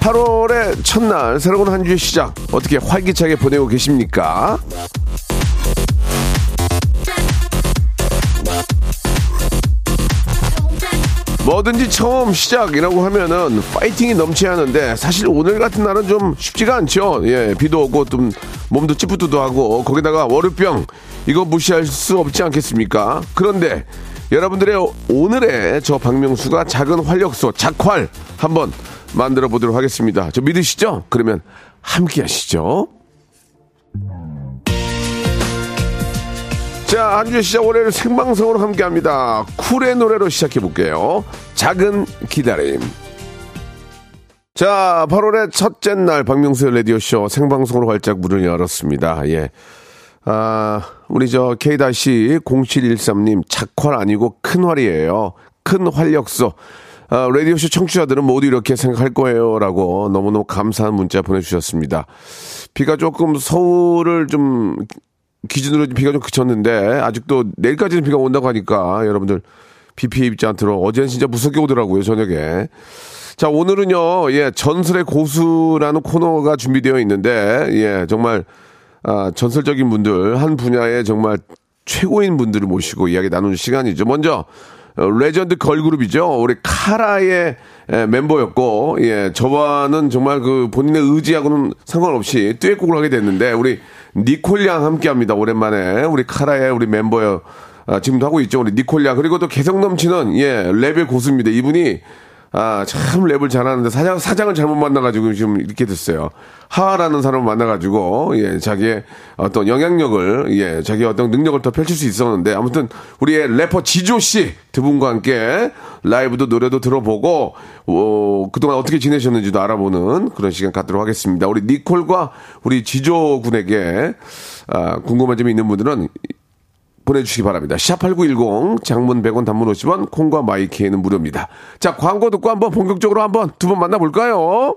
8월의 첫날 새로운 한 주의 시작 어떻게 활기차게 보내고 계십니까? 뭐든지 처음 시작이라고 하면은 파이팅이 넘쳐야 하는데 사실 오늘 같은 날은 좀 쉽지가 않죠. 예, 비도 오고 좀 몸도 찌뿌드도 하고 거기다가 월요병 이거 무시할 수 없지 않겠습니까? 그런데 여러분들의 오늘의 저 박명수가 작은 활력소 작활 한번 만들어 보도록 하겠습니다. 저 믿으시죠? 그러면 함께 하시죠. 자, 한 주의 시작 월요일 생방송으로 함께 합니다. 쿨의 노래로 시작해 볼게요. 작은 기다림. 자, 8월의 첫째 날 박명수의 라디오쇼 생방송으로 활짝 문을 열었습니다. 예. 아, 우리 저 K-0713님, 작활 아니고 큰 활이에요. 큰 활력소. 아, 라디오쇼 청취자들은 모두 이렇게 생각할 거예요. 라고 너무너무 감사한 문자 보내주셨습니다. 비가 조금 서울을 좀 기준으로 비가 좀 그쳤는데 아직도 내일까지는 비가 온다고 하니까 여러분들 비 피해 입지 않도록 어제는 진짜 무섭게 오더라고요 저녁에 자 오늘은요 예 전설의 고수라는 코너가 준비되어 있는데 예 정말 아, 전설적인 분들 한 분야의 정말 최고인 분들을 모시고 이야기 나누는 시간이죠 먼저 어, 레전드 걸그룹이죠. 우리 카라의 에, 멤버였고, 예, 저와는 정말 그 본인의 의지하고는 상관없이 듀엣곡을 하게 됐는데, 우리 니콜 양 함께 합니다. 오랜만에. 우리 카라의 우리 멤버요. 아, 지금도 하고 있죠. 우리 니콜 양. 그리고 또 개성 넘치는, 예, 랩의 고수입니다. 이분이, 아, 참 랩을 잘하는데 사장, 사장을 잘못 만나가지고 지금 이렇게 됐어요. 하하라는 사람을 만나가지고, 예, 자기의 어떤 영향력을, 예, 자기의 어떤 능력을 더 펼칠 수 있었는데, 아무튼, 우리의 래퍼 지조씨 두 분과 함께 라이브도 노래도 들어보고, 어, 그동안 어떻게 지내셨는지도 알아보는 그런 시간 갖도록 하겠습니다. 우리 니콜과 우리 지조 군에게, 아, 궁금한 점이 있는 분들은 보내주시기 바랍니다. 샵8910 장문 100원 단문 50원 콩과 마이키에는 무료입니다. 자 광고 듣고 한번 본격적으로 한번 두분 만나볼까요?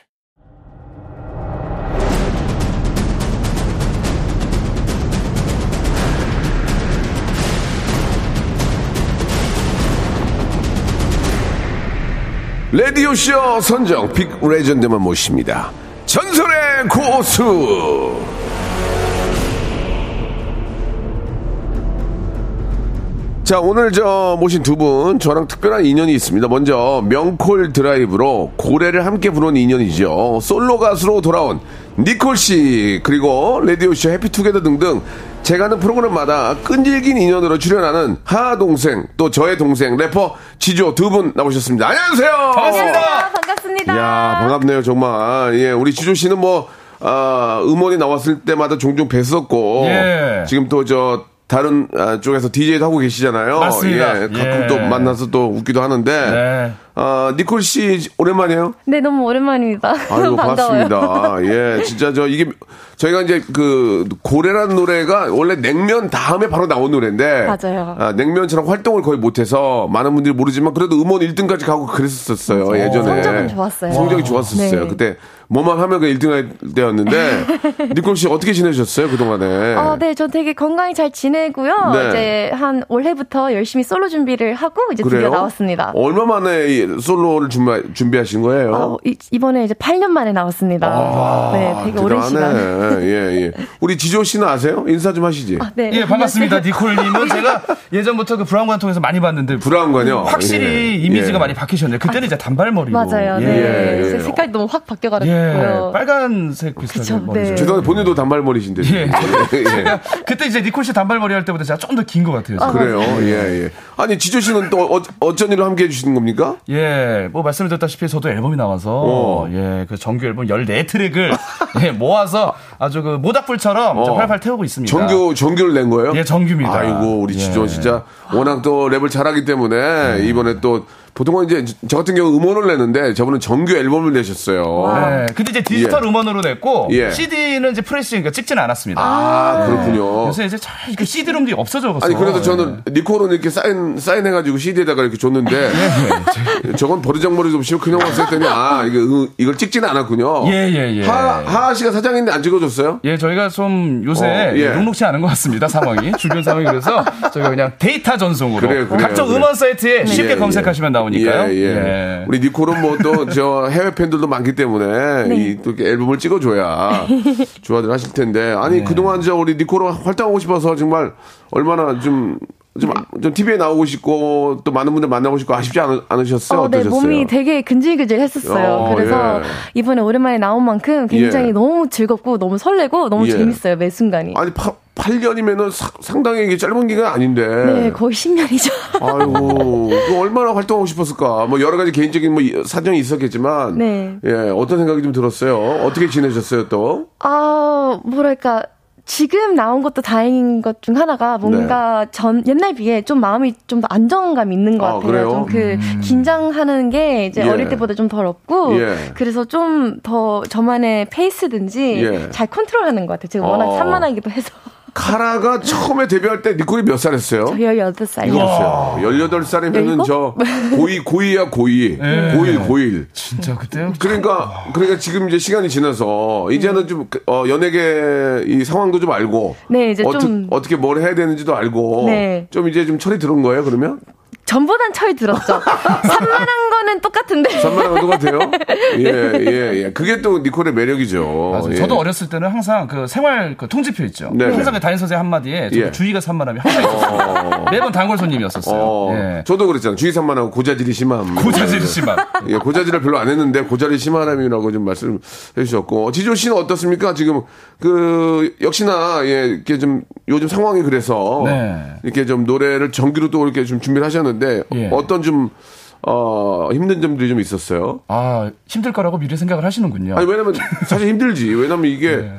라디오쇼 선정 big legend만 모십니다. 전설의 고수! 자, 오늘 저 모신 두 분, 저랑 특별한 인연이 있습니다. 먼저, 명콜 드라이브로 고래를 함께 부른 인연이죠. 솔로 가수로 돌아온 니콜 씨, 그리고 라디오쇼 해피투게더 등등 제가 하는 프로그램마다 끈질긴 인연으로 출연하는 하하 동생, 또 저의 동생, 래퍼 지조 두 분 나오셨습니다. 안녕하세요! 안녕하세요. 반갑습니다. 이야, 반갑네요, 정말. 예, 우리 지조 씨는 뭐, 아, 음원이 나왔을 때마다 종종 뵀었고, 예. 지금 또 저, 다른 아, 쪽에서 DJ도 하고 계시잖아요. 맞습니다. 예, 가끔 예. 또 만나서 또 웃기도 하는데, 네. 아, 니콜 씨 오랜만이에요? 네, 너무 오랜만입니다. 아이고. 반갑습니다. 예, 진짜 저 이게 저희가 이제 그 고래라는 노래가 원래 냉면 다음에 바로 나온 노래인데 맞아요. 아, 냉면처럼 활동을 거의 못해서 많은 분들이 모르지만 그래도 음원 1등까지 가고 그랬었어요 예전에. 성적은 좋았어요. 성적이 좋았었어요. 네. 그때 뭐만 하면 그 1등 할 때였는데 니콜 씨 어떻게 지내셨어요 그 동안에? 어, 네, 저 되게 건강히 잘 지내고요. 네. 이제 한 올해부터 열심히 솔로 준비를 하고 이제 드디어 나왔습니다. 얼마 만에 이 솔로를 준비, 준비하신 거예요? 어, 이, 이번에 이제 8년 만에 나왔습니다. 네, 되게 오랜 시간. 대단하네. 예, 예. 우리 지조 씨는 아세요? 인사 좀 하시지. 아, 네. 예, 반갑습니다. 니콜님은 제가 예전부터 그 브라운관 통해서 많이 봤는데 브라운관요? 확실히 예. 이미지가 예. 많이 바뀌셨네요. 그때는 이제 단발머리로. 맞아요. 예. 네. 예, 예. 색깔이 너무 확 예, 바뀌어가지고요. 빨간색 비슷하게 그쵸, 머리. 네. 죄송한데 본인도 단발머리신데. 예. 예. 그때 이제 니콜 씨 단발머리 할 때보다 제가 좀 더 긴 것 같아요. 지금. 그래요. 예, 예. 아니, 지조 씨는 또 어, 어쩐 일로 함께 해 주시는 겁니까? 예, 뭐 말씀을 드렸다시피 저도 앨범이 나와서 어. 예, 그 정규 앨범 14트랙을 예, 모아서 아주 그 모닥불처럼 어. 활활 태우고 있습니다. 정규, 정규를 낸 거예요? 예, 정규입니다. 아이고, 우리 예. 지조 진짜 워낙 또 랩을 잘하기 때문에 네. 이번에 또 보통은 이제 저 같은 경우 음원을 내는데 저분은 정규 앨범을 내셨어요. 네, 근데 이제 디지털 예. 음원으로 냈고 예. CD는 이제 프레시 그러니까 찍지는 않았습니다. 아, 그렇군요. 요새 이제 잘 이렇게 CD롬들이 없어져 가지고 아니 그래도 저는 니콜은 이렇게 사인 사인해 가지고 CD에다가 이렇게 줬는데 저건 버르장머리도 없이 그냥 왔을 때니 아 이거 음, 이걸 찍지는 않았군요. 예, 예, 예. 하 하하 씨가 사장인데 안 찍어줬어요? 예, 저희가 좀 요새 어, 예. 녹록치 않은 것 같습니다, 상황이. 주변 상황이 그래서 저희가 그냥 데이터 전송으로 그래요, 그래요, 각종 그래요. 음원 사이트에 쉽게 예, 검색하시면 나 오니까요. 예, 예. 우리 니콜은 뭐또 저 해외 팬들도 많기 때문에 네. 이또 이렇게 앨범을 찍어줘야 좋아들 하실 텐데 아니 네. 그동안 저 우리 니코로 활동하고 싶어서 정말 얼마나 좀 좀, 좀 TV에 나오고 싶고, 또 많은 분들 만나고 싶고, 아쉽지 않, 않으셨어요? 어, 네, 어떠셨어요? 몸이 되게 근질근질 했었어요. 어, 그래서 예. 이번에 오랜만에 나온 만큼 굉장히 예. 너무 즐겁고 너무 설레고 너무 예. 재밌어요 매 순간이. 아니, 파, 8년이면은 상당히 이게 짧은 기간 아닌데. 네, 거의 10년이죠. 아이고, 그 얼마나 활동하고 싶었을까. 뭐 여러 가지 개인적인 뭐 이- 사정이 있었겠지만. 네. 예, 어떤 생각이 좀 들었어요? 어떻게 지내셨어요, 또? 아, 뭐랄까. 지금 나온 것도 다행인 것 중 하나가 뭔가 전 옛날 비해 좀 마음이 좀 더 안정감 있는 것 네. 아, 같아요. 그래요? 좀 그 긴장하는 게 이제 예. 어릴 때보다 좀 덜 없고 예. 그래서 좀 더 저만의 페이스든지 예. 잘 컨트롤하는 것 같아요. 제가 워낙 어. 산만하기도 해서 카라가 처음에 데뷔할 때 니콜이 몇 살 했어요? 18살이요. 이거였어요. 18살이면은 열일곱? 저 고2, 고2야, 고2. 고1, 고1. 진짜 그때요? 그러니까, 그러니까 지금 이제 시간이 지나서 이제는 좀, 어, 연예계 이 상황도 좀 알고. 네, 이제 어떻, 좀- 어떻게 뭘 해야 되는지도 알고. 네. 좀 이제 좀 철이 들은 거예요, 그러면? 전보단 철이 들었죠. 산만한 거는 똑같은데. 산만한 건 똑같아요? 예, 예, 예. 그게 또 니콜의 매력이죠. 맞아요. 예. 저도 어렸을 때는 항상 그 생활 그 통지표 있죠. 네. 항상 그 담임 선생 한마디에 예. 주의가 산만함이 항상 있었어요. 매번 단골 손님이었었어요. 어, 예. 저도 그랬잖아요. 주의 산만하고 고자질이 심함. 고자질 심한. 예, 고자질을 별로 안 했는데 고자리 심하람이라고 좀 말씀해 주셨고 지조 씨는 어떻습니까? 지금 그 역시나 예, 이렇게 좀 요즘 상황이 그래서 네. 이렇게 좀 노래를 정규로 또 이렇게 좀 준비를 하셨는데 예. 어떤 좀 어, 힘든 점들이 좀 있었어요. 아, 힘들 거라고 미리 생각을 하시는군요. 아니 왜냐면 사실 힘들지. 왜냐면 이게 네.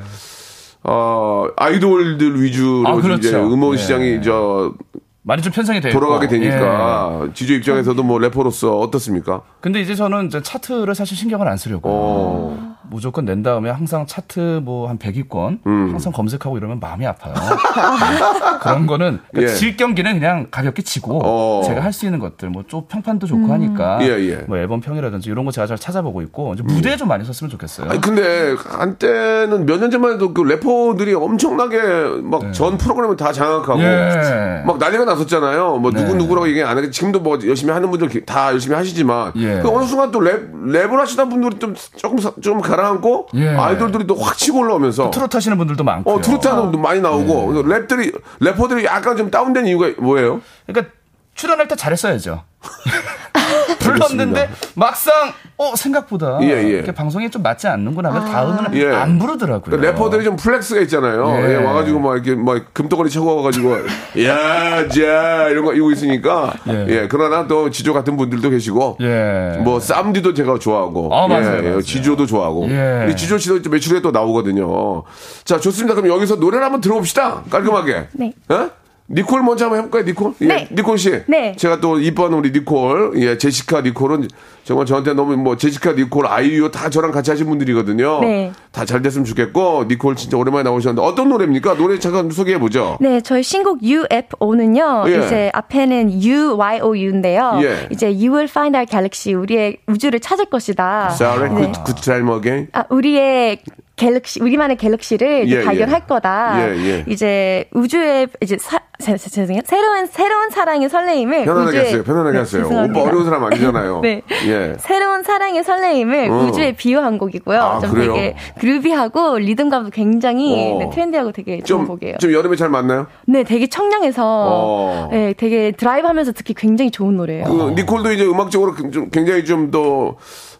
어, 아이돌들 위주로 아, 그렇죠. 이제 음원 네. 시장이 저 많이 좀 편성이 되고 돌아가게 예. 되니까 지조 입장에서도 뭐 래퍼로서 어떻습니까? 근데 이제 저는 이제 차트를 사실 신경을 안 쓰려고 어. 무조건 낸 다음에 항상 차트 뭐 한 100위권 음. 항상 검색하고 이러면 마음이 아파요. 네. 그런 거는 그러니까 예. 질 경기는 그냥 가볍게 치고 어. 제가 할 수 있는 것들 뭐 좀 평판도 좋고 하니까 예, 예. 뭐 앨범 평이라든지 이런 거 제가 잘 찾아보고 있고 이제 무대에 좀 많이 섰으면 좋겠어요. 아니 근데 한때는 몇 년 전만 해도 그 래퍼들이 엄청나게 막 전 프로그램을 다 장악하고 네. 예. 막 난리가 났었잖아요. 뭐 누구 네. 누구라고 얘기 안 하겠 지금도 뭐 열심히 하는 분들 다 열심히 하시지만 예. 그 어느 순간 또 랩 랩을 하시던 분들이 좀 조금 사- 좀 가라 앉고 예. 아이돌들이 또 확 치고 올라오면서 트로트 하시는 분들도 많고. 어 트로트 하는 분도 많이 나오고 그래서 랩들이 래퍼들이 약간 좀 다운된 이유가 뭐예요? 그러니까 출연할 때 잘했어야죠. 불렀는데 막상 어 생각보다 예, 예. 이렇게 방송에 좀 맞지 않는구나 하면 다음은 예. 안 부르더라고요. 그 래퍼들이 좀 flex가 있잖아요. 예. 예, 와가지고 막 이렇게 막 금덩어리 쳐가가지고 야자 이런 거 이거 있으니까 예. 예. 그러나 또 지조 같은 분들도 계시고 예. 뭐 쌈디도 제가 좋아하고 아, 맞아요, 예, 맞아요. 지조도 좋아하고 예. 우리 지조 씨도 매출에 또 나오거든요. 자 좋습니다. 그럼 여기서 노래를 한번 들어봅시다. 깔끔하게. 네. 어? 니콜 먼저 한번 해볼까요, 니콜? 예, 네. 니콜 씨. 네. 제가 또 이뻐하는 우리 니콜, 예, 제시카 니콜은 정말 저한테 너무 뭐 제시카 니콜, 아이유 다 저랑 같이 하신 분들이거든요. 네. 다 잘 됐으면 좋겠고 니콜 진짜 오랜만에 나오셨는데 어떤 노래입니까? 노래 잠깐 소개해 보죠. 네, 저희 신곡 UFO는요. 예. 이제 앞에는 UYOU인데요. 예. 이제 You will find our galaxy. 우리의 우주를 찾을 것이다. Sorry, 네. good, good time again. 아, 우리의 갤럭시, 우리만의 갤럭시를 이제 예, 발견할 예. 거다. 예, 예. 이제 우주에 이제 사- 새, 새, 죄송해요. 새로운 새로운 사랑의 설레임을 편안하게 우주에- 하세요. 편안하게 네, 하세요. 오빠 어려운 사람 아니잖아요. 네. 예. 새로운 사랑의 설레임을 어. 우주에 비유한 곡이고요. 아, 좀 그래요? 되게 groovy하고 리듬감도 굉장히 어. 네, trendy하고 되게 좋은 좀, 곡이에요. 좀 여름에 잘 맞나요? 네, 되게 청량해서 어. 네, 되게 드라이브하면서 듣기 굉장히 좋은 노래예요. 그 니콜도 이제 음악적으로 좀 굉장히 좀더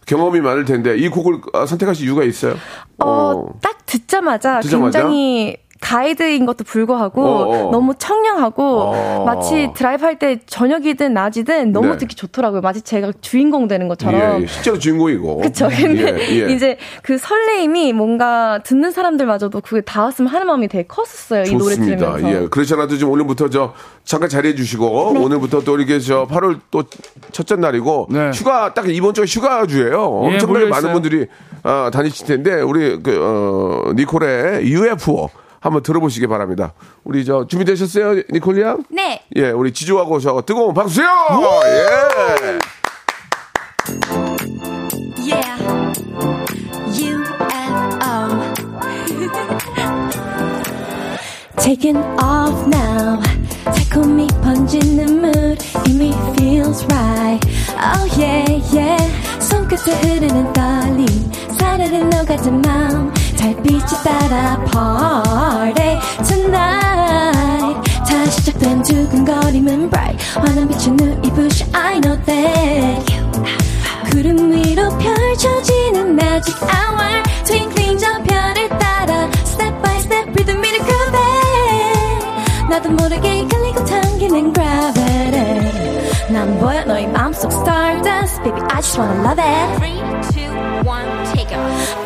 경험이 많을 텐데 이 곡을 아, 선택하신 이유가 있어요? 어, 딱 듣자마자, 듣자마자? 굉장히 가이드인 것도 불구하고 어, 어. 너무 청량하고 어. 마치 드라이브 할 때 저녁이든 낮이든 너무 네. 듣기 좋더라고요. 마치 제가 주인공 되는 것처럼. 예, 예. 실제로 주인공이고. 그쵸. 근데 예, 예. 이제 그 설레임이 뭔가 듣는 사람들마저도 그게 닿았으면 하는 마음이 되게 컸었어요. 이 노래 좋습니다. 들으면서. 예. 그렇지 않아도 좀 오늘부터 저 잠깐 자리해 주시고 네. 오늘부터 또 이렇게 저 8월 또 첫째 날이고 네. 휴가 딱 이번 주가 휴가 주예요. 엄청나게 몰려 많은 있어요. 분들이 아, 다니실 텐데 우리 그 어, 니콜의 UFO 한번 들어보시기 바랍니다. 우리 저 준비되셨어요, 니콜 양? 네. 예, 우리 지주하고 저 뜨거운 박수요. 예. Yeah. UFO. Taking off now. 달콤히 번지는 mood 이미 feels right. Oh yeah yeah. 손끝에 흐르는 떨림 사르르 녹아든 마음 달빛이 따라 party tonight. 다시 시작된 두근거림은 bright. 환한 빛의 눈이 I know that. 구름 위로 펼쳐지는 magic hour twinkling 저 별을 따라 step by step rhythm in a groove 나도 모르게 끌리고 당기는 gravity 난 보여 너의 마음속 stardust baby I just wanna love it 3, 2, 1, take it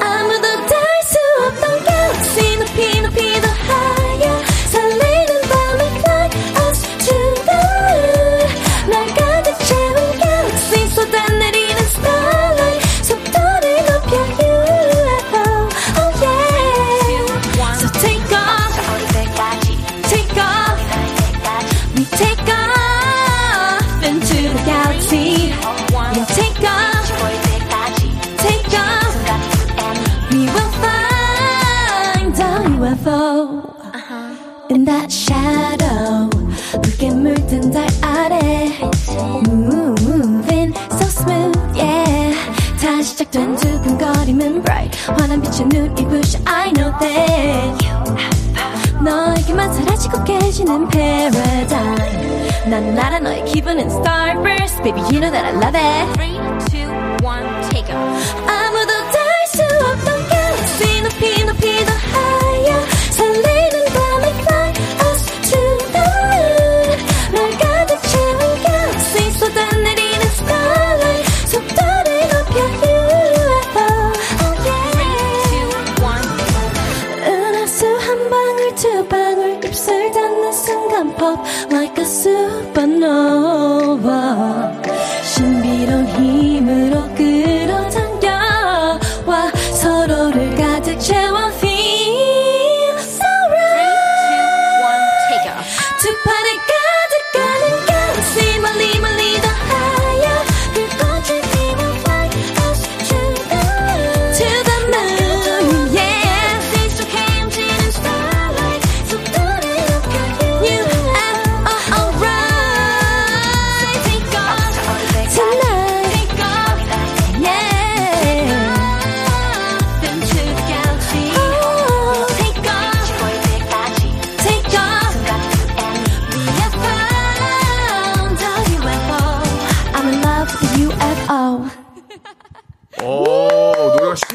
너에게만 사라지고 깨지는 paradigm 난 나라 너의 기분은 starburst baby you know that I love it 3, 2, 1, take off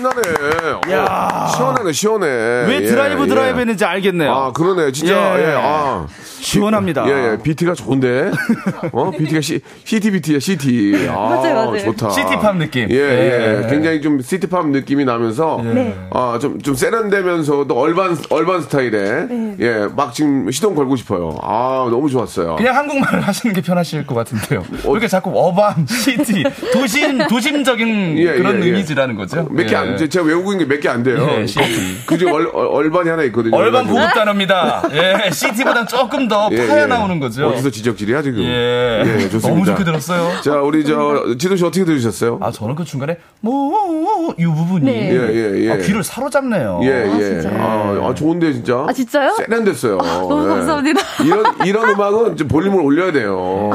신나네. 어, 시원하네, 시원해. 왜 예, 드라이브 예. 드라이브 했는지 알겠네요. 아, 그러네. 진짜. 예. 예. 아. 시원합니다. 예, 예. 비트가 좋은데. 어, 비트가 city, city beat야, city. 아, 맞아요, 맞아요. 좋다. city pop 느낌. 예, 예. 예. 굉장히 좀 city pop 느낌이 나면서. 네. 아, 좀, 좀 세련되면서도 urban, urban 스타일에. 네. 예, 막 지금 시동 걸고 싶어요. 아, 너무 좋았어요. 그냥 한국말 하시는 게 편하실 것 같은데요. 왜 이렇게 자꾸 urban, city, 도심, 도심적인 예, 그런 예, 예. 이미지라는 거죠. 몇 개 안, 예. 제가 외우고 있는 게 몇 개 안 돼요. 예, 얼, 얼- 얼반이 하나 있거든요. 얼반. 고급 단어입니다. 예, 시티보단 조금 더 그렇죠. 파야 나오는 거죠. 어디서 지적질이야 지금? 예. 예, 좋습니다. 너무 좋게 들었어요. 자, 우리 저 지도 씨 어떻게 들으셨어요? 아, 저는 그 중간에 뭐, 이 부분이. 네. 예, 예, 예. 아, 귀를 사로잡네요. 예, 아, 예. 진짜요? 아, 아, 좋은데 진짜. 아, 진짜요? 세련됐어요. 너무 예. 감사합니다. 이런 이런 음악은 좀 볼륨을 올려야 돼요.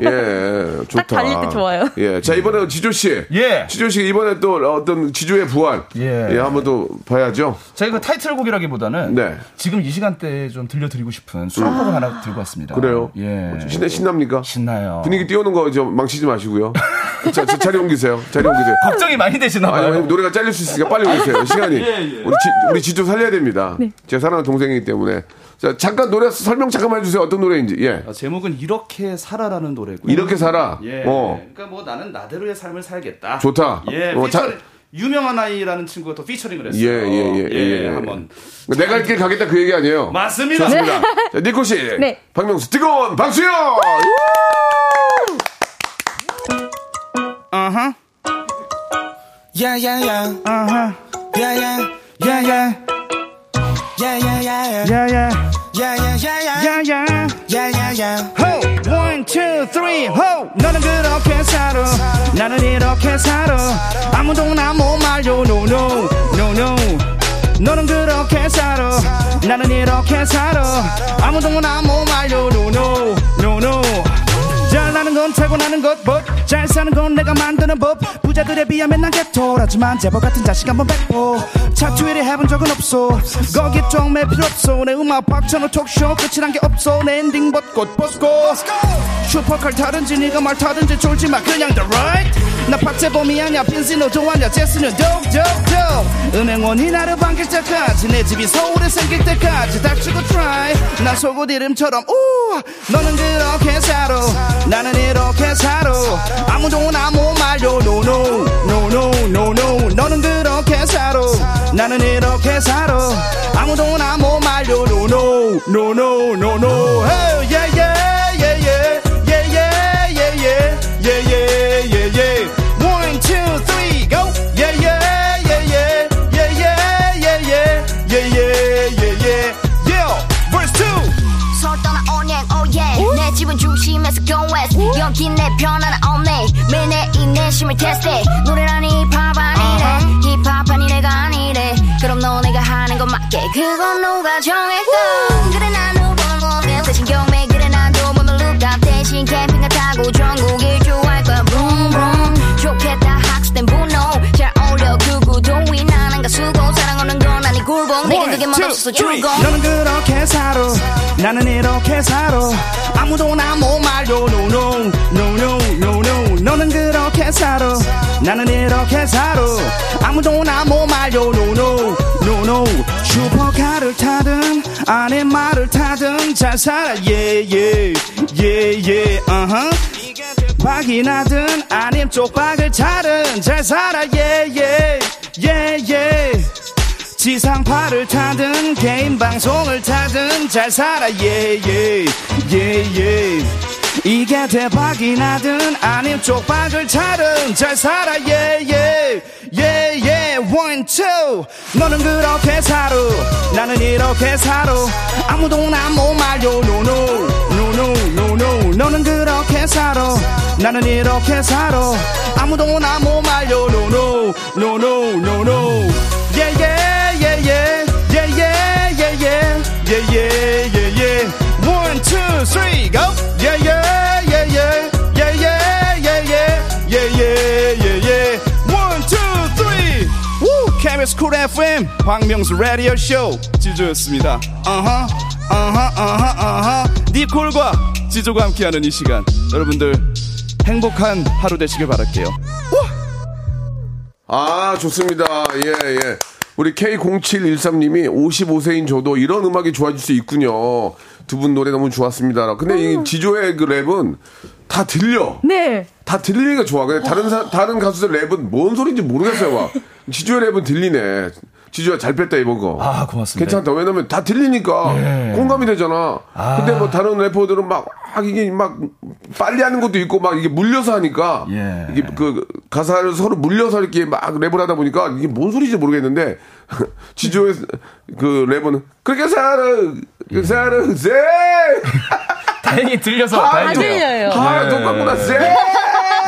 예, 좋다. 딱 달릴 때 좋아요. 예, 자 이번에 지조 씨. 예. 지조 씨 이번에 또 어떤 지조의 부활. 예. 한번 또 봐야죠. 제가 그 타이틀곡이라기보다는 네. 지금 이 시간대에 좀 들려드리고 싶은 수록곡을 하나 들고 왔습니다. 그래요? 예. 신 신납니까? 신나요. 분위기 띄우는 거좀 망치지 마시고요. 자, 자, 자리 옮기세요. 자리 옮기세요. 걱정이 많이 되시나 봐요. 아니, 노래가 잘릴 수 있으니까 빨리 오세요. 시간이. 예, 우리, 지, 우리 지조 살려야 됩니다. 제 사랑하는 동생이기 때문에. 자, 잠깐 노래 설명 잠깐만 해주세요. 어떤 노래인지. 예. 아, 제목은 이렇게 살아라는 노래고요. 이렇게 살아. 예. 어. 그러니까 뭐 나는 나대로의 삶을 살겠다. 좋다. 예. 어, 자- 피처링, 유명한 아이라는 친구가 또 featuring을 했어요. 예, 예, 예, 예, 예. 한번 내가 갈길 가겠다 그 얘기 아니에요. 맞습니다. 좋습니다. 자, 니콜 씨. 네. 박명수 뜨거운 박수요! yeah, yeah. 어허. Yeah, yeah. Yeah yeah. Yeah yeah. Yeah. Yeah yeah. Yeah, yeah, yeah. 호! One, two, three, 호! 너는 그렇게 살아. 나는 이렇게 살아. 아무도 나 못 말려, no, no, no, no. 너는 그렇게 살아. 나는 이렇게 살아. 아무도 나 못 말려, no, no, no, no. 잘나는 건 타고나는 것, but 잘 사는 건 내가 만드는 법. 부자들에 비하면 난 개털이지만 제법 같은 자식 한번 뵙고 차트위를 해본 적은 없어. 거기 좀매 필요 없어. 내 음악 박천호 톡쇼 끝이란 게 없어. 내 엔딩 벚꽃 벗고 슈퍼칼 타든지 네가 말 타든지 졸지 마. 그냥 the right. 나 박재범이 아냐 빈스노 좋아하냐 제스는 독독독 은행원이 나를 반길 때까지 내 집이 서울에 생길 때까지 닥치고 try. 나 속옷 이름처럼 우 너는 그렇게 살아. 나는 이렇게 살아. 아무도 나못 말려 no no no no no no. 너는 그렇게 살아. 나는 이렇게 살아. 아무도 나못 말려 no no no no no no. Hey yeah yeah yeah yeah yeah yeah yeah yeah. Yeah one two three go. Yeah yeah yeah yeah. Yeah yeah yeah yeah. Yeah yeah yeah yeah. Yeah verse two. 서울 떠나 온행 오예 내 집은 중심에서 go west. 여기 내편 하나 없네. 매일 내 인내심을 테스트해 노래라니 힙합 아니래. 힙합 아니 내가 아니래. 그럼 너 내가 하는 건 맞게. 그건 누가 정했건 그래 난 거게 대신 경매. 그래 난도 몸을 룩업 대신 캠핑카 타고 전국 일 맛없어서 줄고 너는 그렇게 살아. 나는 이렇게 살아. 아무도 나 못 말려 no no no no no no. 너는 그렇게 살아. 나는 이렇게 살아. 아무도 나 못 말려 no no no no. 슈퍼카를 타든 아내 말을 타든 잘 살아. Yeah yeah yeah yeah uh-huh. 박이 나든 아님 쪽박을 타든 잘 살아. Yeah yeah yeah yeah 지상파를 타든 개인 방송을 타든 잘 살아. 예예 예예 이게 대박이 나든 아님 쪽박을 차든 잘 살아. Yeah yeah yeah yeah one two 너는 그렇게 살아 나는 이렇게 살아 아무도 나못 말려. 노노 노노 노노 너는 그렇게 살아. 나는 이렇게 살아. 아무도 나못 말려. 노노 노노 노노 yeah Yeah yeah yeah yeah yeah, yeah, One two three go. 예예예예 예예예예 예예예예 One two three. Woo KBS 쿨 FM 박명수 라디오 쇼 지조였습니다. 아하 아하 아하 아하 니콜과 지조가 함께하는 이 시간. 여러분들 행복한 하루 되시길 바랄게요. 우! 아 좋습니다. 예, 예. 우리 K0713님이 55세인 저도 이런 음악이 좋아질 수 있군요. 두 분 노래 너무 좋았습니다. 근데 이 지조의 그 랩은 다 들려. 네. 다 들리니까 좋아. 근데 다른 사, 다른 가수들 랩은 뭔 소리인지 모르겠어요. 와. 지조의 랩은 들리네. 지조야 잘 뺐다 이번 거. 아, 고맙습니다. 괜찮다. 왜냐면 다 들리니까 예. 공감이 되잖아. 아. 근데 뭐 다른 래퍼들은 막, 아, 이게 막 빨리 하는 것도 있고 막 이게 물려서 하니까 예. 이게 그 가사를 서로 물려서 이렇게 막 랩을 하다 보니까 이게 뭔 소리인지 모르겠는데 지조의 그 랩은 그렇게 살아 그 살아 세 다행히 들려서 아, 다행이네요. 들려요. 아, 똑같구나, 쎄!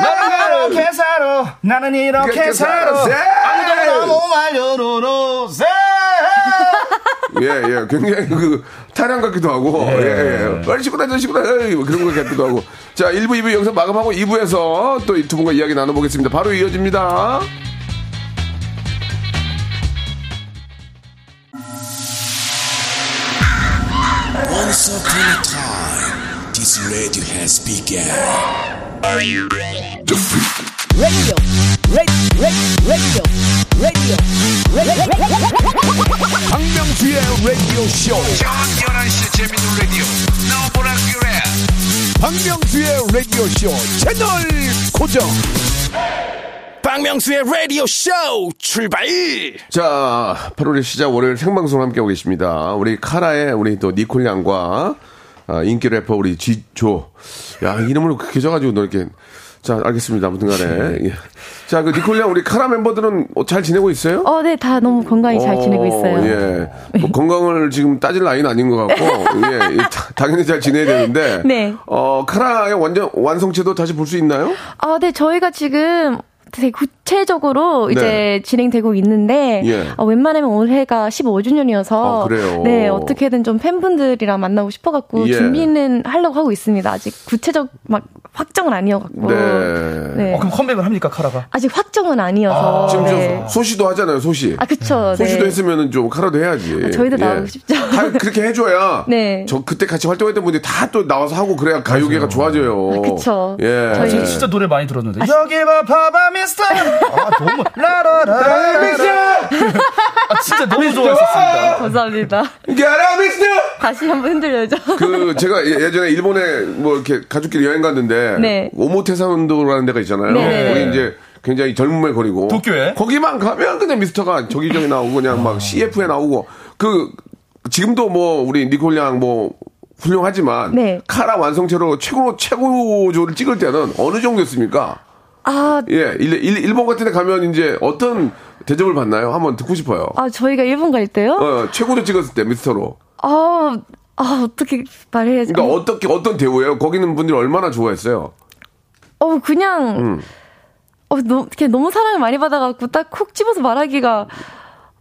나는 이렇게 살아. 나는 이렇게 이렇게 살아. 아무도 못 말려노노 쎄. 예, 예. 굉장히 그, 타령 같기도 하고, 예, 예. 빨리 씻고 다녀, 씻고 다녀. 뭐 그런 거 같기도 하고. 자, 1부, 2부 영상 마감하고 2부에서 또이두 분과 이야기 나눠보겠습니다. 바로 이어집니다. Once upon a time, this radio has begun. 박명수의 라디오 쇼. 저녁 11시 재밌는 라디오. 너보라 그래. 박명수의 라디오 쇼 채널 고정. 박명수의 라디오 쇼 출발. 자, 8월의 시작 월요일 생방송 함께하고 계십니다. 우리 카라의 우리 또 니콜 양과 아, 인기 래퍼 우리 지조. 야, 이름을 그렇게 져가지고 너 이렇게. 자, 알겠습니다. 아무튼 간에. 예. 자, 그 니콜 양 우리 카라 멤버들은 어, 잘 지내고 있어요? 어, 네, 다 너무 건강히 잘 지내고 어, 있어요. 예. 뭐 건강을 지금 따질 나이는 아닌 것 같고, 예. 이 다- 당연히 잘 지내야 되는데. 네. 어, 카라의 완전 완성체도 다시 볼 수 있나요? 아, 네, 저희가 지금 되게 구체적으로 네. 이제 진행되고 있는데 예. 어, 웬만하면 올해가 15주년이어서 아, 그래요? 네 어떻게든 좀 팬분들이랑 만나고 싶어갖고 예. 준비는 하려고 하고 있습니다. 아직 구체적 막 확정은 아니어갖고 네. 네. 어, 그럼 컴백을 합니까 카라가? 아직 확정은 아니어서 지금 네. 저 소시도 하잖아요, 소시. 아 그쵸 소시도 네. 했으면은 좀 카라도 해야지. 아, 저희도 예. 나오고 싶죠. 다 그렇게 해줘야. 네. 저 그때 같이 활동했던 분들이 다 또 나와서 하고 그래야 가요계가 좋아져요. 아, 그쵸. 예. 저희- 진짜, 진짜 노래 많이 들었는데. 여기 봐 봐봐 미스터. 아 너무 라라라. 아 진짜 너무 좋아했었습니다. 감사합니다. 가라 미스터. 다시 한번 흔들려죠. 그 제가 예- 예전에 일본에 뭐 이렇게 가족끼리 여행 갔는데 네. 오모테산도라는 데가 있잖아요. 네. 거기 이제 굉장히 젊음의 거리고 도쿄에? 거기만 가면 그냥 미스터가 저기저기 나오고 그냥 막 CF에 나오고 그 지금도 뭐 우리 니콜 양 뭐 훌륭하지만 네. 카라 완성체로 최고 최고조를 찍을 때는 어느 정도였습니까? 아, 예, 일, 일- 일 본 같은 데 가면 이제 어떤 대접을 받나요? 한번 듣고 싶어요. 아 저희가 일본 갈 때요? 어, 최고조 찍었을 때 미스터로. 아, 아 어떻게 말해야지? 그러니까 어떻게 어떤 대우예요? 거기는 분들이 얼마나 좋아했어요? 어 그냥 음. 어 너무 그냥 너무 사랑을 많이 받아갖고 딱 콕 집어서 말하기가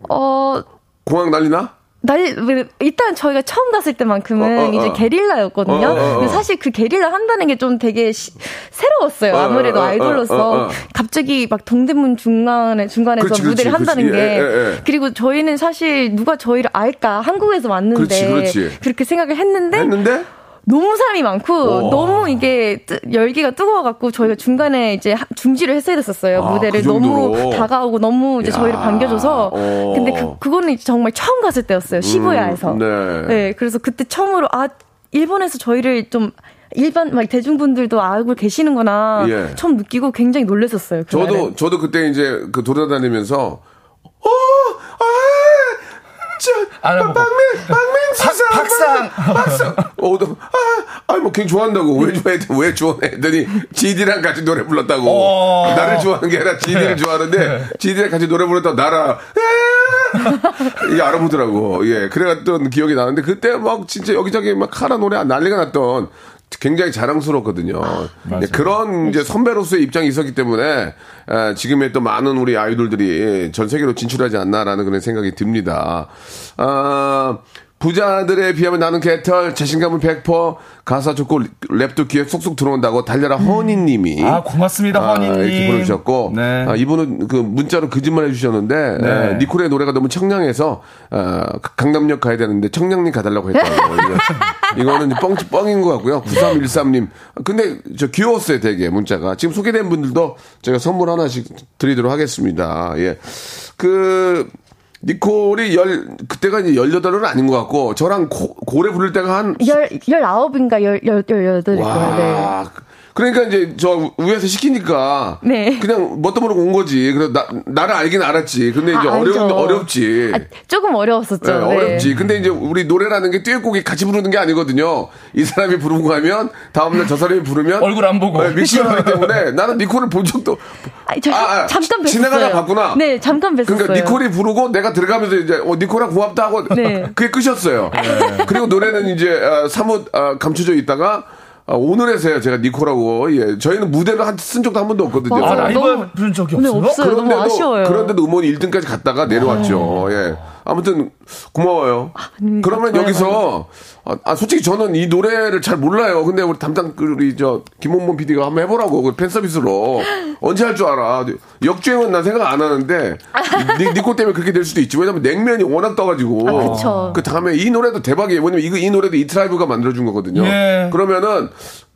어. 공항 난리나? 날, 왜- 일단 저희가 처음 갔을 때만큼은 어, 어, 어. 이제 게릴라였거든요. 어, 어, 어, 어. 근데 사실 그 게릴라 한다는 게 좀 되게 시- 새로웠어요. 어, 어, 아무래도 어, 어, 아이돌로서. 어, 어. 갑자기 막 동대문 중간에, 중간에서 그렇지, 무대를 그렇지, 한다는 그렇지. 게. 예, 예, 예. 그리고 저희는 사실 누가 저희를 알까? 한국에서 왔는데. 그렇지, 그렇지. 렇게 생각을 했는데. 했는데 너무 사람이 많고 너무 이게 뜨- 열기가 뜨거워갖고 저희가 중간에 이제 하- 중지를 했어야 됐었어요 아, 무대를 그? 너무 다가오고 너무 이제 야, 저희를 반겨줘서 어. 근데 그 그거는 이제 정말 처음 갔을 때였어요 시부야에서 음, 네. 그래서 그때 처음으로 아 일본에서 저희를 좀 일반 막 대중분들도 알고 계시는구나 예. 처음 느끼고 굉장히 놀랐었어요 그날은. 저도 저도 그때 이제 그 돌아다니면서 어, 아, 저, 알아보고. 박명, 박명수상, 박상. 박상. 어, 너, 아, 아니 뭐 괜히 좋아한다고 왜 좋아해? 왜 좋아해? 했더니 지디랑 같이 노래 불렀다고. 어. 나를 좋아하는 게 아니라 지디를 좋아하는데 지디랑 같이 노래 불렀다고 나라. 이게 알아보더라고. 예, 그래갔던 기억이 나는데 그때 막 진짜 여기저기 막 카라 노래 난리가 났던 굉장히 자랑스럽거든요. 예, 그런 이제 선배로서의 입장이 있었기 때문에 에, 지금의 또 많은 우리 아이돌들이 전 세계로 진출하지 않나라는 그런 생각이 듭니다. 아, 부자들에 비하면 나는 개털, 자신감은 100%, 가사 좋고 랩도 귀에 쏙쏙 들어온다고 달려라 허니님이. 아, 고맙습니다, 허니님. 이렇게 보내주셨고. 네. 아, 이분은 그 문자로 거짓말 해주셨는데, 네. 에, 니콜의 노래가 너무 청량해서, 어, 강남역 가야 되는데 청량리 가달라고 했다고. 이거- 이거는 뻥, 뻥인 것 같고요. 9313님. 근데 저 귀여웠어요, 되게 문자가. 지금 소개된 분들도 제가 선물 하나씩 드리도록 하겠습니다. 예. 그, 니콜이 열, 그때가 이제 18은 아닌 것 같고, 저랑 고, 고래 부를 때가 한 열, 열아홉인가 열, 열, 열여덟일 거예요. 네. 와, 그러니까 이제 저 위에서 시키니까 네. 그냥 뭣도 모르고 온 거지. 그래서 나 나를 알긴 알았지. 근데 이제 아, 어려운. 어렵지. 아, 조금 어려웠었죠. 네, 네. 어렵지. 근데 이제 우리 노래라는 게 듀엣곡이 같이 부르는 게 아니거든요. 이 사람이 부르고 가면 다음날 저 사람이 부르면 얼굴 안 보고. 네, 믹싱을 하기 때문에 나는 니콜을 본 적도 아니, 저 아, 아, 잠깐 뵀어요. 지나가다 봤구나. 네, 잠깐 뵀었어요. 그러니까 니콜이 부르고 내가 들어가면서 이제 어, 니콜아 고맙다 하고 네. 그게 끝이었어요. 그리고 노래는 이제 어, 사뭇 어, 감춰져 있다가 어, 오늘에서야 제가 니콜하고 예 저희는 무대를 한, 쓴 적도 한 번도 없거든요. 아, 라이브 너무- 부른 적이 네, 없어요? 없어요. 너무 아쉬워요. 그런데도 음원 1등까지 갔다가 내려왔죠. 예. 아무튼 고마워요. 아닙니다. 그러면 좋아요. 여기서 아, 아, 솔직히 저는 이 노래를 잘 몰라요. 근데 우리 담당 그 우리 저 김홍범 PD가 한번 해보라고 그 팬 서비스로 언제 할 줄 알아. 역주행은 난 생각 안 하는데 니, 니콜 때문에 그렇게 될 수도 있지. 왜냐면 냉면이 워낙 떠가지고. 아. 그 다음에 이 노래도 대박이에요. 왜냐면 이거 이 노래도 이 트라이브가 만들어준 거거든요. 예. 그러면은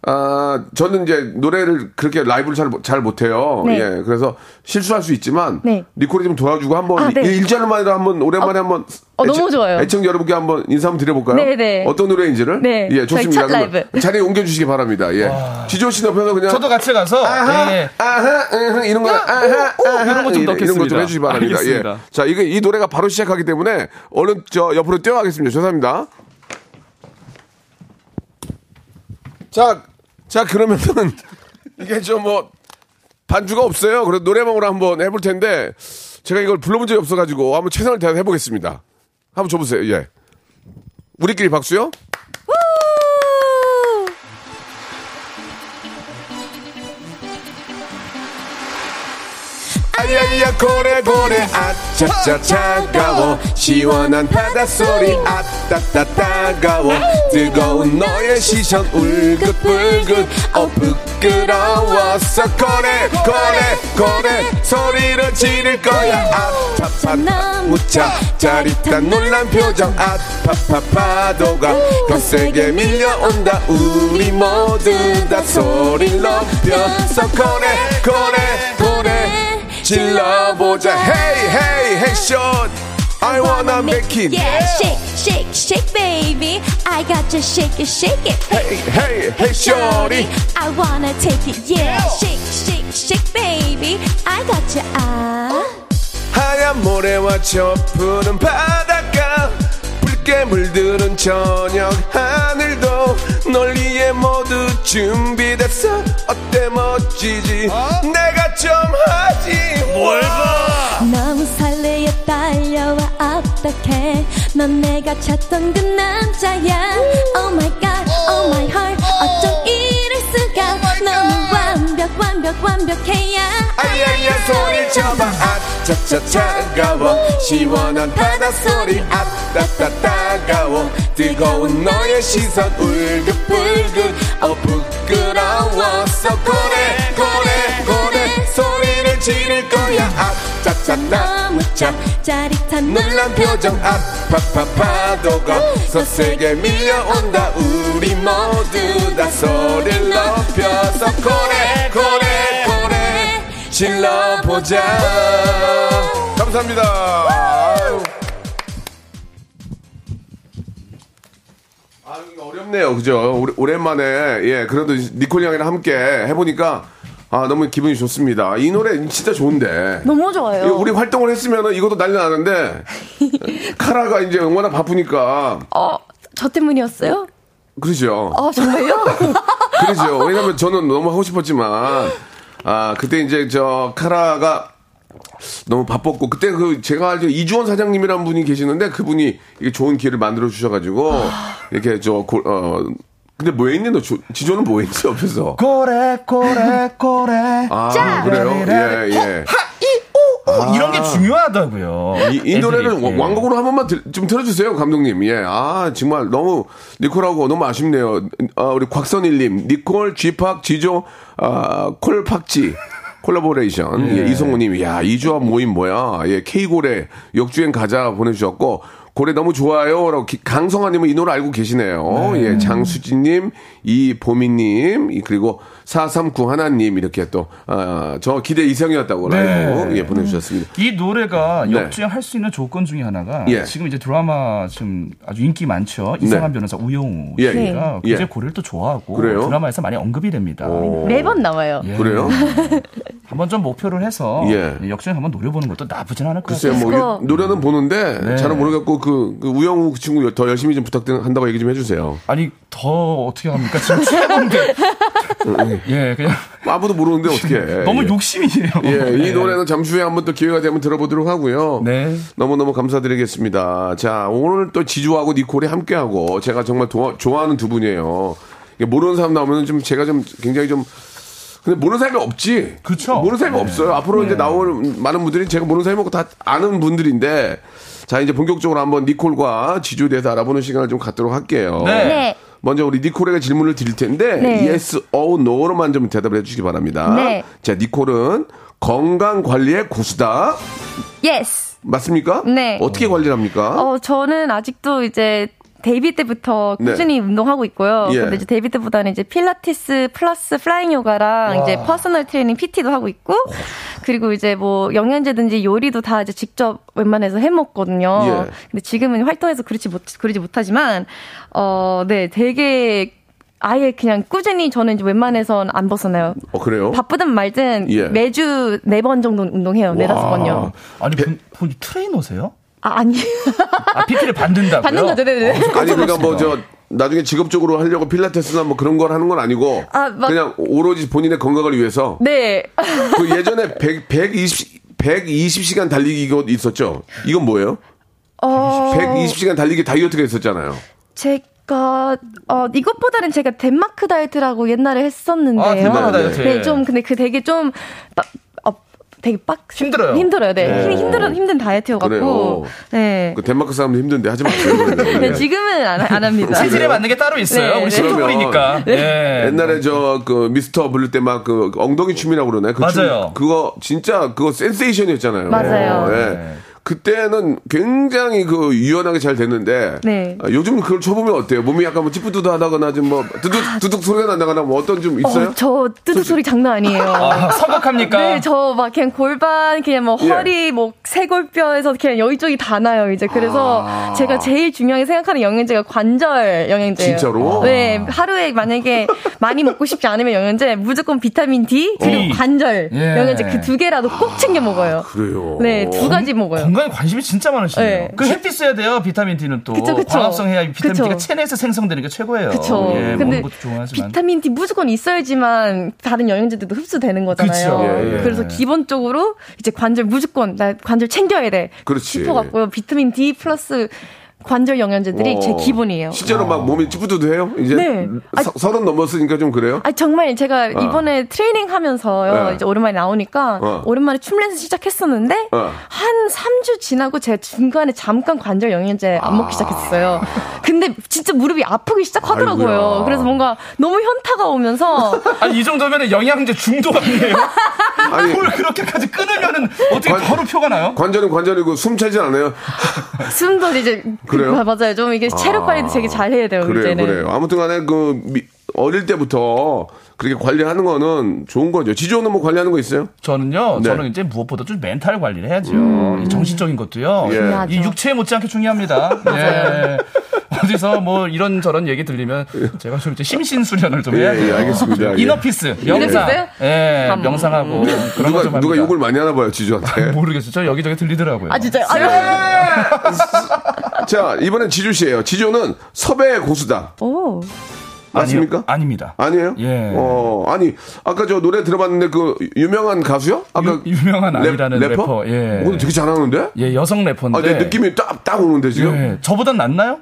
아 저는 이제 노래를 그렇게 라이브를 잘, 못- 잘 못해요. 네. 예. 그래서 실수할 수 있지만 네. 니콜이 좀 도와주고 한 번 아, 네. 일절만이라 한번 오랜만에 한번 어, 너무 좋아요. 애청 여러분께 한번 인사 한번 드려볼까요? 네, 네. 어떤 노래인지를? 네, 예, 좋습니다. 라이브. 자리에 옮겨주시기 바랍니다. 예. 지조 씨 옆에서 그냥 저도 같이 가서 아하, 예. 아하, 으흐, 이런 거, 아하, 아하, 이런 거좀 이런 거좀 넣겠습니다. 해주시기 바랍니다. 알겠습니다. 예. 자, 이게 이 노래가 바로 시작하기 때문에 얼른 저 옆으로 뛰어가겠습니다. 죄송합니다. 자, 자 그러면은 이게 좀 뭐 반주가 없어요. 그래서 노래방으로 한번 해볼 텐데 제가 이걸 불러본 적이 없어가지고 한번 최선을 다해 해보겠습니다. 한번 줘보세요. 예. 우리끼리 박수요? 아야야 고래고래. 아차차 차가워. 시원한 바닷소리. 아따따 따가워. 뜨거운 너의 시선. 울긋불긋. 어 부끄러워서 고래 고래 고래. 소리를 지를 거야. 아파파 무차 짜릿한 놀란 표정. 아파파 파도가 거세게 밀려온다. 우리 모두 다 소리를 높여서 고래 고래 고래 질러보자 Hey hey hey shot I wanna make it Yeah, shake, shake, shake, baby. I got to shake it, shake it. Hey hey hey shorty I wanna take it, yeah. Shake, shake, shake, baby. I got you, ah. 하얀 모래와 저 푸른 바닷가 붉게 물들은 저녁 하늘도 널 위해 모두 준비됐어. 어때 멋지지? 내가 좀 하지. 뭘 봐. 너무 설레어 달려와 어떡해. 넌 내가 찾던 그 남자야. Oh my god, oh my heart. 어쩜 너무 완벽 완벽 완벽해야 아야야 소리 쳐봐. 아차차 차가워. 시원한 바닷소리. 아따따 따가워. 뜨거운 너의 시선. 울긋불긋. 어 부끄러워서 고래 고래 고래. 소리를 지를 거야. 아차차 너무 나무차 짜릿한 놀란 표정. 아파파 파도가 서 세게 밀려온다. 우리 모두 다 소리를 높여서 고래 고래 질러보자 감사합니다 아유. 아, 이거 어렵네요. 그죠? 오랜만에, 예, 그래도 니콜 형이랑 함께 해보니까, 아, 너무 기분이 좋습니다. 이 노래 진짜 좋은데. 너무 좋아요. 우리 활동을 했으면은 이것도 난리 나는데, 카라가 이제 워낙 바쁘니까, 어, 저 때문이었어요? 그러죠. 아, 정말요? 그러죠. 왜냐면 저는 너무 하고 싶었지만, 아, 그때 이제 저 카라가 너무 바빴고, 그때 그 제가 알기로 이주원 사장님이라는 분이 계시는데 그분이 이게 좋은 기회를 만들어 주셔가지고, 이렇게 저, 고, 어, 근데 뭐 했니? 너 조- 지조는 뭐 했지? 옆에서. 고래 고래 고래 아, 그래요? 예, 예. 오, 이런 게 중요하다고요. 이, 이 노래를. 예. 왕곡으로 한 번만 들- 좀 틀어주세요, 감독님. 예. 아, 정말 너무, 니콜하고 너무 아쉽네요. 아, 우리 곽선일님, 니콜, 쥐팍, 지조, 아, 콜팍지. 콜라보레이션. 예, 이성우님, 야, 이주와 모임 뭐야. 예, K고래, 역주행 가자 보내주셨고, 고래 너무 좋아요. 라고 기- 강성아님은 이 노래 알고 계시네요. 예, 장수진님, 이보미님, 이- 그리고 439 하나님 이렇게 또, 아, 저 기대 이상이었다고 네. 라이브 예, 보내주셨습니다. 이 노래가 네. 역주행 할 수 있는 조건 중에 하나가 예. 지금 이제 드라마 지금 아주 인기 많죠. 이상한 변호사 우영우 예, 씨가 예. 굉장히 고래를 또 좋아하고 그래요? 드라마에서 많이 언급이 됩니다. 매번 나와요. 예. 그래요? 한번 좀 목표를 해서 예. 역주행 한번 노려보는 것도 나쁘진 않을 것 글쎄요, 같아요. 뭐, 요- 노래는 보는데, 네. 잘은 모르겠고, 그, 그 우영우 그 친구 더 열심히 좀 부탁한다고 얘기 좀 해주세요. 아니 더 어떻게 합니까? 지금 최고인데. 예, 그냥 아무도 모르는데 어떻게 해. 너무 예. 욕심이에요. 예, 이 네. 노래는 잠시 후에 한번 또 기회가 되면 들어보도록 하고요. 네. 너무너무 감사드리겠습니다. 자, 오늘 또 지주하고 니콜이 함께하고 제가 정말 도와- 좋아하는 두 분이에요. 모르는 사람 나오면 좀 제가 좀 굉장히 좀 근데 모르는 사람이 없지. 그쵸. 모르는 사람이 네. 없어요. 앞으로 이제 나올 많은 분들이 제가 모르는 사람이고 다 아는 분들인데 자, 이제 본격적으로 한번 니콜과 지조에 대해서 알아보는 시간을 좀 갖도록 할게요. 네. 네. 먼저 우리 니콜에게 질문을 드릴 텐데 네. yes or no로만 좀 대답을 해주시기 바랍니다. 네. 자, 니콜은 건강 관리의 고수다. Yes. 맞습니까? 네. 어떻게 관리를 합니까? 어, 저는 아직도 이제 데뷔 때부터 네. 꾸준히 운동하고 있고요. 예. 근데 이제 데뷔 때보다는 이제 필라테스 플러스 flying 요가랑 이제 personal training PT도 하고 있고 그리고 이제 뭐 영양제든지 요리도 다 이제 직접 웬만해서 해 먹거든요. 예. 근데 지금은 활동해서 그렇지 못 그러지 못하지만 어, 네, 되게 아예 그냥 꾸준히 저는 이제 웬만해선 안 벗어나요. 어, 그래요? 바쁘든 말든 예. 매주 네 번 정도 운동해요. 네 다섯 번요. 아니 분, 분 트레이너세요? 아, 아니. 아 PT를 받는다고요? 받는 거죠, 네네. 아니, 그러니까 뭐, 저, 나중에 직업적으로 하려고 필라테스나 뭐 그런 걸 하는 건 아니고, 아, 막- 그냥 오로지 본인의 건강을 위해서, 네. 그 예전에 100, 120, 120시간 달리기 이거 있었죠? 이건 뭐예요? 어, 120시간 달리기 다이어트가 있었잖아요. 제가 어 이것보다는 제가 덴마크 다이어트라고 옛날에 했었는데요. 아, 덴마크 다이어트. 네, 좀 근데 그 되게 좀 되게 빡 힘들어요. 힘들어요. 네. 네. 힘 힘들어 힘든 다이어트여. 갖고. 네. 그 덴마크 사람들 힘든데 하지 마세요. 네, 지금은 안, 안 합니다. 체질에 맞는 게 따로 있어요. 네, 우리 네. 신동물이니까. 예. 옛날에 저 그 미스터 부를 때 막 그 엉덩이 춤이라고 그러네. 그 춤, 맞아요. 그거 진짜 그거 센세이션이었잖아요. 맞아요. 예. 그때는 굉장히 그 유연하게 잘 됐는데 네. 아, 요즘 그걸 쳐보면 어때요? 몸이 약간 뭐 찌뿌드하다거나 좀 뭐 두둑 두둑 소리가 난다거나 뭐 어떤 좀 있어요? 어, 저 뜨뜻 소리 장난 아니에요. 아, 서걱합니까? 네, 저 막 그냥 골반, 그냥 뭐 예. 허리, 뭐 쇄골뼈에서 그냥 여기저기 다 나요, 이제. 그래서 아. 제가 제일 중요하게 생각하는 영양제가 관절 영양제예요. 진짜로? 네, 하루에 만약에 많이 먹고 싶지 않으면 영양제, 무조건 비타민 D, 그리고 어. 관절 예. 영양제 그 두 개라도 꼭 챙겨 먹어요. 그래요. 네, 두 가지 먹어요. 건강에 관심이 진짜 많으시네요. 네. 그 햇빛 써야 돼요. 비타민 D는 또 그쵸, 그쵸. 광합성 해야 비타민 그쵸. D가 체내에서 생성되는 게 최고예요. 그쵸. 예, 근데. 비타민 D 무조건 있어야지만 다른 영양제들도 흡수되는 거잖아요. 예, 예. 그래서 기본적으로 이제 관절 무조건 나 관절 챙겨야 돼. 그렇지. 싶어 갖고요. 비타민 D 플러스 관절 영양제들이 제 어. 기본이에요. 실제로 막 몸이 찌뿌드해요? 이제 네. 서, 서른 넘었으니까 좀 그래요? 아 정말 제가 이번에 트레이닝 하면서요. 네. 이제 오랜만에 나오니까 어. 오랜만에 춤 렌스 시작했었는데 어. 한 3주 지나고 제가 중간에 잠깐 관절 영양제 안 먹기 시작했어요. 근데 진짜 무릎이 아프기 시작하더라고요. 아이고야. 그래서 뭔가 너무 현타가 오면서 아니 이 정도면 영양제 중독 아니에요? 아니 뭘 그렇게까지 끊으면은 어떻게 관- 바로 표가 나요? 관절은 관절이고 숨 차지 않아요? 숨도 이제 그래요? 그- 맞아요. 좀 이게 체력 관리도 되게 잘 해야 돼요. 그래요, 이제는. 그래요. 아무튼간에 그 미- 어릴 때부터 그렇게 관리하는 거는 좋은 거죠. 지조는 뭐 관리하는 거 있어요? 저는요, 네. 저는 이제 무엇보다 좀 멘탈 관리를 해야죠. 음. 이 정신적인 것도요. 예. 중요하죠. 이 육체에 못지않게 중요합니다. 예. 어디서 뭐 이런 저런 얘기 들리면 제가 좀 이제 심신 수련을 좀 해야 예, 돼요. 예, 알겠습니다. 예. 이너피스, 명상. 예, 한번. 명상하고 그런 거 누가 좀. 누가 욕을 많이 하나 봐요, 지조한테. 모르겠어요. 저 여기저기 들리더라고요. 아 진짜요? 아유. 자, 이번엔 지조 씨예요. 지조는 섭외 고수다. 오. 맞습니까? 아니요, 아닙니다. 아니에요? 예. 어, 아니, 아까 저 노래 들어봤는데 그 유명한 가수요? 아까 유, 유명한 아이라는 래퍼. 예. 오늘 되게 잘하는데? 예, 여성 래퍼인데. 아, 내 느낌이 딱, 딱 오는데 지금? 예, 저보단 낫나요?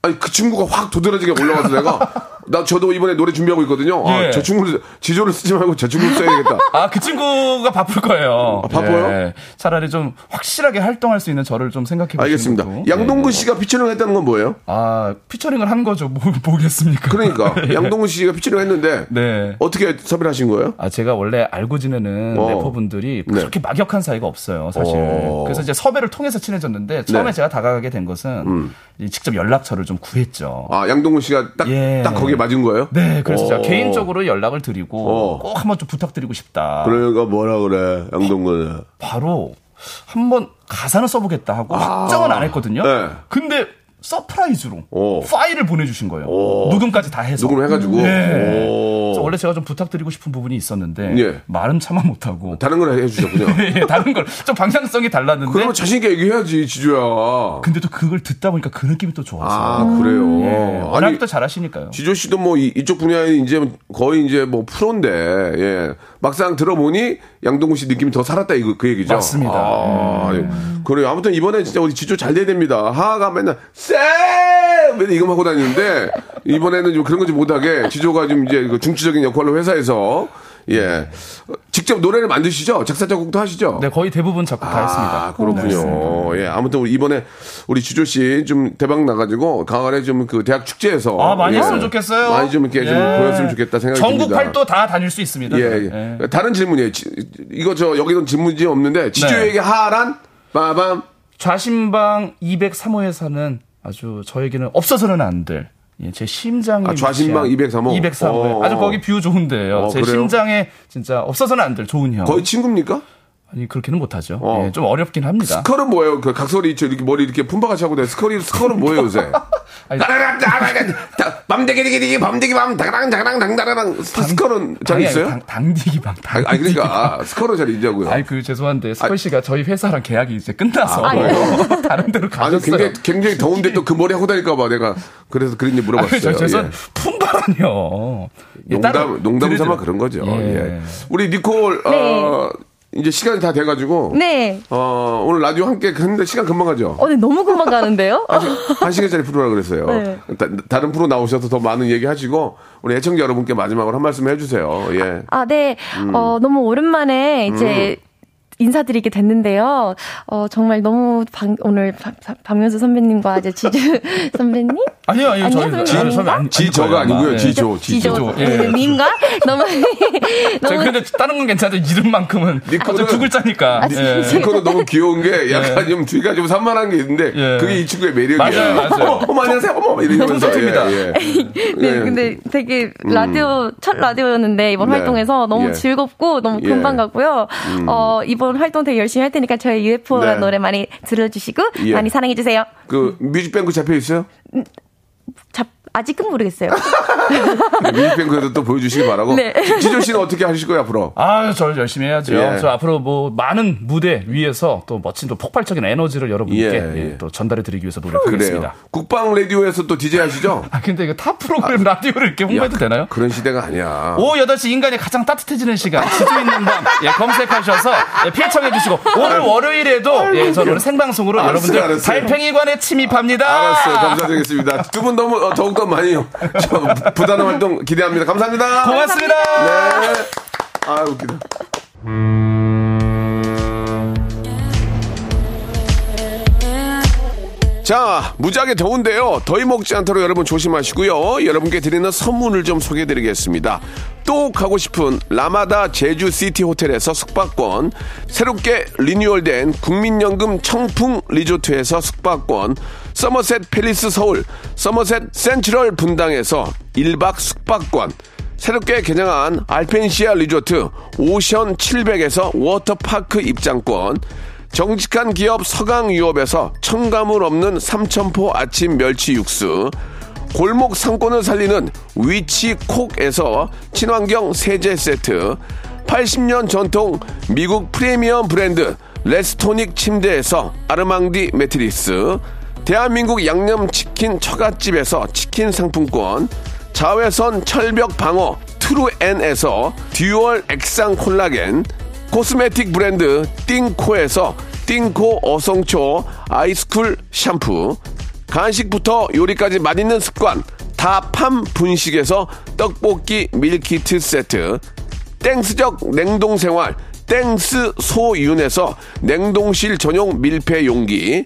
아니, 그 친구가 확 도드라지게 올라가서 내가 나 저도 이번에 노래 준비하고 있거든요. 아, 예. 저 친구를 지조를 쓰지 말고 저 친구를 써야겠다. 아, 그 친구가 바쁠 거예요. 아, 바빠요? 예. 차라리 좀 확실하게 활동할 수 있는 저를 좀 생각해 보시는 알겠습니다. 거고. 양동근 예. 씨가 피처링 했다는 건 뭐예요? 아, 피처링을 한 거죠. 뭐, 뭐겠습니까? 그러니까 예. 양동근 씨가 피처링 했는데 네. 어떻게 섭외를 하신 거예요? 아, 제가 원래 알고 지내는 어. 래퍼분들이 네. 그렇게 막역한 사이가 없어요, 사실. 어. 그래서 이제 섭외를 통해서 친해졌는데 처음에 네. 음. 제가 다가가게 된 것은 이 직접 연락처를 좀 구했죠. 아, 양동근 씨가 딱, 예. 딱 거기 에 맞은 거예요? 네, 그래서 제가 어. 개인적으로 연락을 드리고 어. 꼭 한번 좀 부탁드리고 싶다. 그러니까 뭐라 그래, 양동근. 바로 한번 가사는 써보겠다 하고 확정은 안 했거든요. 네. 근데 surprise로 오. 파일을 보내주신 거예요. 오. 녹음까지 다 해서. 녹음을 해가지고. 네. 원래 제가 좀 부탁드리고 싶은 부분이 있었는데 예. 말은 차마 못하고 다른 걸 해주셨군요. 예, 다른 걸 좀 방향성이 달랐는데 그러면 자신 있게 얘기해야지, 지조야. 근데 또 그걸 듣다 보니까 그 느낌이 또 좋아서 아, 그래요. 예, 아니, 워낙 또 잘하시니까요. 지조 씨도 뭐 이, 이쪽 분야에 이제 거의 이제 뭐 프로인데, 예. 막상 들어보니 양동근 씨 느낌이 더 살았다, 이거, 그 얘기죠. 맞습니다. 아, 예. 그래요. 아무튼 이번에 진짜 우리 지조 잘 돼야 됩니다. 하하가 맨날, 쎄! 맨날 이거만 하고 다니는데, 이번에는 좀 그런 거 좀 못하게, 지조가 좀 이제 그 중추적인 역할로 회사에서, 예. 어, 직접 노래를 만드시죠? 작사, 작곡도 하시죠? 네, 거의 대부분 작곡 다 했습니다. 아, 그렇군요. 예, 아무튼 우리 이번에 우리 지조 씨 좀 대박 나가지고 가을에 좀 그 대학 축제에서 아, 많이 예, 했으면 좋겠어요. 많이 좀 이렇게 좀 예. 보였으면 좋겠다 생각이 전국 듭니다. 활동 다 다닐 수 있습니다. 예, 네. 예. 다른 질문이에요. 지- 이거 저 여기는 질문이 없는데 지조에게 하란 빠밤 좌심방 203호에 사는 아주 저에게는 없어서는 안 될. 예, 제 심장이 아, 좌심방 203호? 203호. 어. 아주 거기 view 좋은데요. 어, 제 그래요? 심장에 진짜 없어서는 안 될 좋은 형. 거의 친구입니까? 아니 그렇게는 못하죠. 어. 예, 좀 어렵긴 합니다. 스컬은 뭐예요? 그 각설이 저 이렇게 머리 이렇게 품바같이 하고 스컬이 스컬은 뭐예요 요새? 아니, 밤대기디기디기 밤대기 밤 다가랑 다가랑 당다라랑 스컬은 잘 있어요? 아니고 당, 당디기방. 아니, 아니 그러니까 아, 스컬은 잘 있냐고요. 아니 그 죄송한데 스컬 씨가 저희 회사랑 계약이 이제 끝나서 아? 다른 데로 아니 가셨어요. 굉장히 굉장히 더운데 또 그 머리 하고 다닐까 봐 내가 그래서 그랬니 물어봤어요. 저 죄송 예. 품바라뇨. 예, 농담 농담 삼아. 그런 거죠. 예. 예. 우리 니콜 어, 이제 시간이 다 돼가지고 네. 어, 오늘 라디오 함께 했는데 시간 금방 가죠. 어, 네, 너무 금방 가는데요? 한 시간짜리 프로라 그랬어요. 네. 다, 른 프로 나오셔서 더 많은 얘기 하시고 우리 애청자 여러분께 마지막으로 한 말씀 해주세요. 예. 아, 네. 음. 어, 너무 오랜만에 이제 인사드리게 됐는데요. 어, 정말 너무 방, 오늘 박- 박- 박명수 선배님과 이제 지주 선배님? 아니요, 아니요, 선배님 아니, 선배 아니, 지저가 아니고요. 아마. 지조, 예. 지조. 지조, 예. 님과 너무 저희 너무 근데 다른 건 괜찮은데 이름만큼은 니코는- 아, 두 글자니까. 아, 예. 진짜. 니콜은 너무 귀여운 게 약간 좀 뒤가 좀 산만한 게 있는데 예. 그게 이 친구의 매력이에요. 맞아요, 맞아요. 어머, 안녕하세요. 어머 이러면서. 예, 예. 네, 예. 근데 되게 라디오 첫 라디오였는데 이번 네. 활동에서 너무 예. 즐겁고 너무 예. 금방 가고요. 어, 이번 활동 되게 열심히 할 테니까 저희 UFO라는 네. 노래 많이 들어주시고 예. 많이 사랑해 주세요. 그 뮤직뱅크 잡혀 있어요? 잡 아직은 모르겠어요. 뮤직뱅크에도 또 보여주시기 바라고. 네. 지조 씨는 어떻게 하실 거예요 앞으로? 아, 저 열심히 해야죠. 예. 저 앞으로 뭐 많은 무대 위에서 또 멋진 또 폭발적인 에너지를 여러분께 예, 예, 예. 또 전달해 드리기 위해서. 노력하겠습니다. 국방 라디오에서 또 DJ 하시죠? 아, 근데 이거 타 프로그램 라디오를 이렇게 홍보해도 되나요? 그런 시대가 아니야. 오후 8시 인간이 가장 따뜻해지는 시간 지조 있는 밤 예, 검색하셔서 예, 피해청해 주시고 오늘 월요일에도 예, 저는 생방송으로 알았어요, 여러분들 알았어요. 달팽이관에 침입합니다. 알았어요. 감사드리겠습니다. 두 분 너무 어, 더욱 더 많이 저 부단한 활동 기대합니다. 감사합니다. 고맙습니다. 네. 아 웃기다. 자, 무지하게 더운데요. 더위 먹지 않도록 여러분 조심하시고요. 여러분께 드리는 선물을 좀 소개해 드리겠습니다. 또 가고 싶은 라마다 제주시티 호텔에서 숙박권, 새롭게 리뉴얼된 국민연금 청풍 리조트에서 숙박권, 서머셋 팰리스 서울, 서머셋 센트럴 분당에서 1박 숙박권, 새롭게 개장한 알펜시아 리조트 오션 700에서 워터파크 입장권, 정직한 기업 서강유업에서 첨가물 없는 삼천포 아침 멸치 육수, 골목 상권을 살리는 위치 콕에서 친환경 세제 세트, 80년 전통 미국 프리미엄 브랜드 레스토닉 침대에서 아르망디 매트리스, 대한민국 양념치킨 처갓집에서 치킨 상품권, 자외선 철벽 방어 트루엔에서 dual 액상 콜라겐, cosmetic 브랜드 띵코에서 띵코 어성초 아이스쿨 샴푸, 간식부터 요리까지 맛있는 습관 다팜 분식에서 떡볶이 밀키트 세트, 땡스적 냉동생활 땡스 소윤에서 냉동실 전용 밀폐 용기,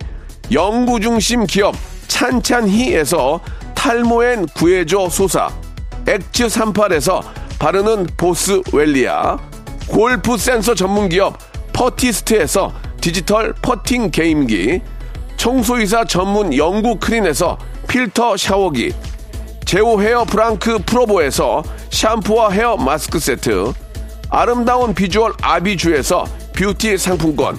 연구 중심 기업 찬찬히에서 탈모엔 구해줘 소사, 엑츠 38에서 바르는 보스웰리아, 골프 센서 전문 기업 퍼티스트에서 디지털 퍼팅 게임기, 청소이사 전문 영구 크린에서 필터 샤워기, 제오 헤어 브랑크 프로보에서 샴푸와 hair mask 세트, 아름다운 비주얼 아비주에서 뷰티 상품권,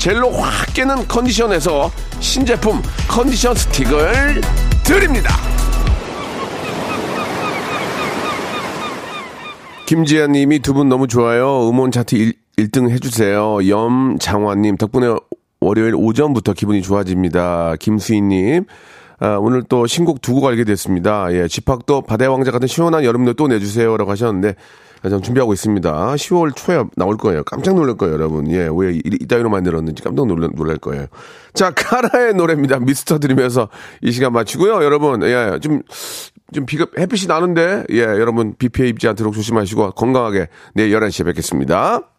젤로 확 깨는 컨디션에서 신제품 컨디션 스틱을 드립니다. 김지아 님이 두 분 너무 좋아요. 음원 차트 1, 1등 해주세요. 염장화님 덕분에 월요일 오전부터 기분이 좋아집니다. 김수희 님. 아, 오늘 또 신곡 두 곡 알게 됐습니다. 예, 집합도 바다의 왕자 같은 시원한 여름도 또 내주세요라고 하셨는데 전 준비하고 있습니다. 10월 초에 나올 거예요. 깜짝 놀랄 거예요, 여러분. 예, 왜 이- 이따위로 만들었는지 깜짝 놀랄, 놀랄 거예요. 자, 카라의 노래입니다. 미스터 드리면서 이 시간 마치고요. 여러분, 예, 좀, 좀 비가, 햇빛이 나는데, 예, 여러분, 비 피해 입지 않도록 조심하시고 건강하게 내일 11시에 뵙겠습니다.